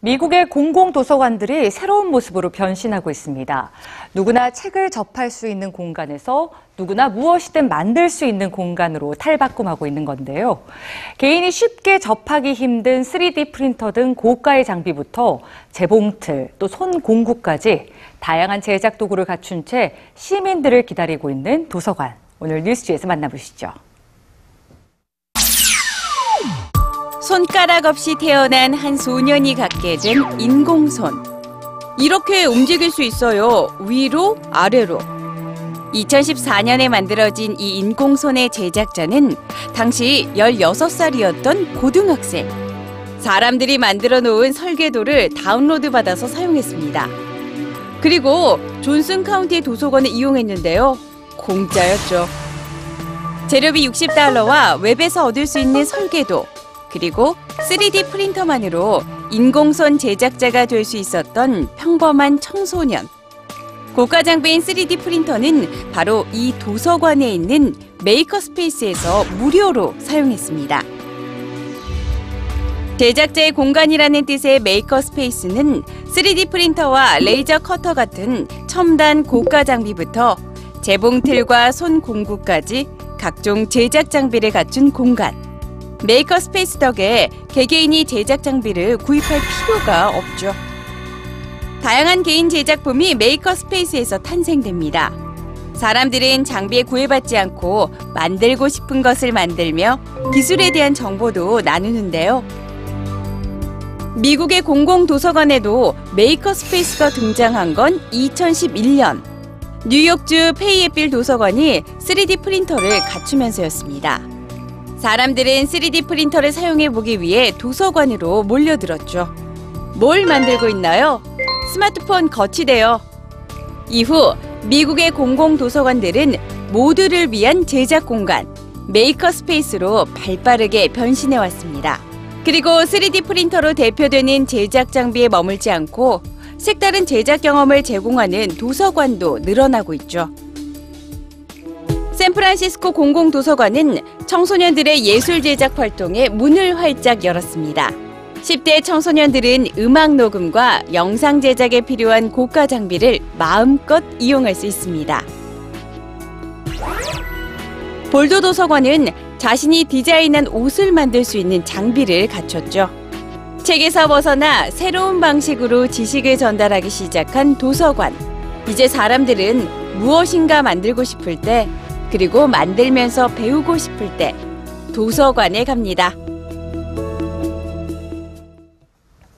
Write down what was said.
미국의 공공도서관들이 새로운 모습으로 변신하고 있습니다. 누구나 책을 접할 수 있는 공간에서 누구나 무엇이든 만들 수 있는 공간으로 탈바꿈하고 있는 건데요. 개인이 쉽게 접하기 힘든 3D 프린터 등 고가의 장비부터 재봉틀, 또 손공구까지 다양한 제작 도구를 갖춘 채 시민들을 기다리고 있는 도서관. 오늘 뉴스지에서 만나보시죠. 손가락 없이 태어난 한 소년이 갖게 된 인공손. 이렇게 움직일 수 있어요. 위로, 아래로. 2014년에 만들어진 이 인공손의 제작자는 당시 16살이었던 고등학생. 사람들이 만들어 놓은 설계도를 다운로드 받아서 사용했습니다. 그리고 존슨 카운티 도서관을 이용했는데요. 공짜였죠. 재료비 60달러와 웹에서 얻을 수 있는 설계도, 그리고 3D 프린터만으로 인공손 제작자가 될 수 있었던 평범한 청소년. 고가 장비인 3D 프린터는 바로 이 도서관에 있는 maker space에서 무료로 사용했습니다. 제작자의 공간이라는 뜻의 maker space는 3D 프린터와 레이저 커터 같은 첨단 고가 장비부터 재봉틀과 손 공구까지 각종 제작 장비를 갖춘 공간. maker space 덕에 개개인이 제작 장비를 구입할 필요가 없죠. 다양한 개인 제작품이 maker space에서 탄생됩니다. 사람들은 장비에 구애받지 않고 만들고 싶은 것을 만들며 기술에 대한 정보도 나누는데요. 미국의 공공도서관에도 maker space가 등장한 건 2011년. 뉴욕주 페이엇빌 도서관이 3D 프린터를 갖추면서였습니다. 사람들은 3D 프린터를 사용해 보기 위해 도서관으로 몰려들었죠. 뭘 만들고 있나요? 스마트폰 거치대요. 이후 미국의 공공 도서관들은 모두를 위한 제작 공간, maker space로 발빠르게 변신해 왔습니다. 그리고 3D 프린터로 대표되는 제작 장비에 머물지 않고 색다른 제작 경험을 제공하는 도서관도 늘어나고 있죠. 샌프란시스코 공공도서관은 청소년들의 예술 제작 활동에 문을 활짝 열었습니다. 10대 청소년들은 음악 녹음과 영상 제작에 필요한 고가 장비를 마음껏 이용할 수 있습니다. 볼도 도서관은 자신이 디자인한 옷을 만들 수 있는 장비를 갖췄죠. 책에서 벗어나 새로운 방식으로 지식을 전달하기 시작한 도서관. 이제 사람들은 무엇인가 만들고 싶을 때, 그리고 만들면서 배우고 싶을 때, 도서관에 갑니다.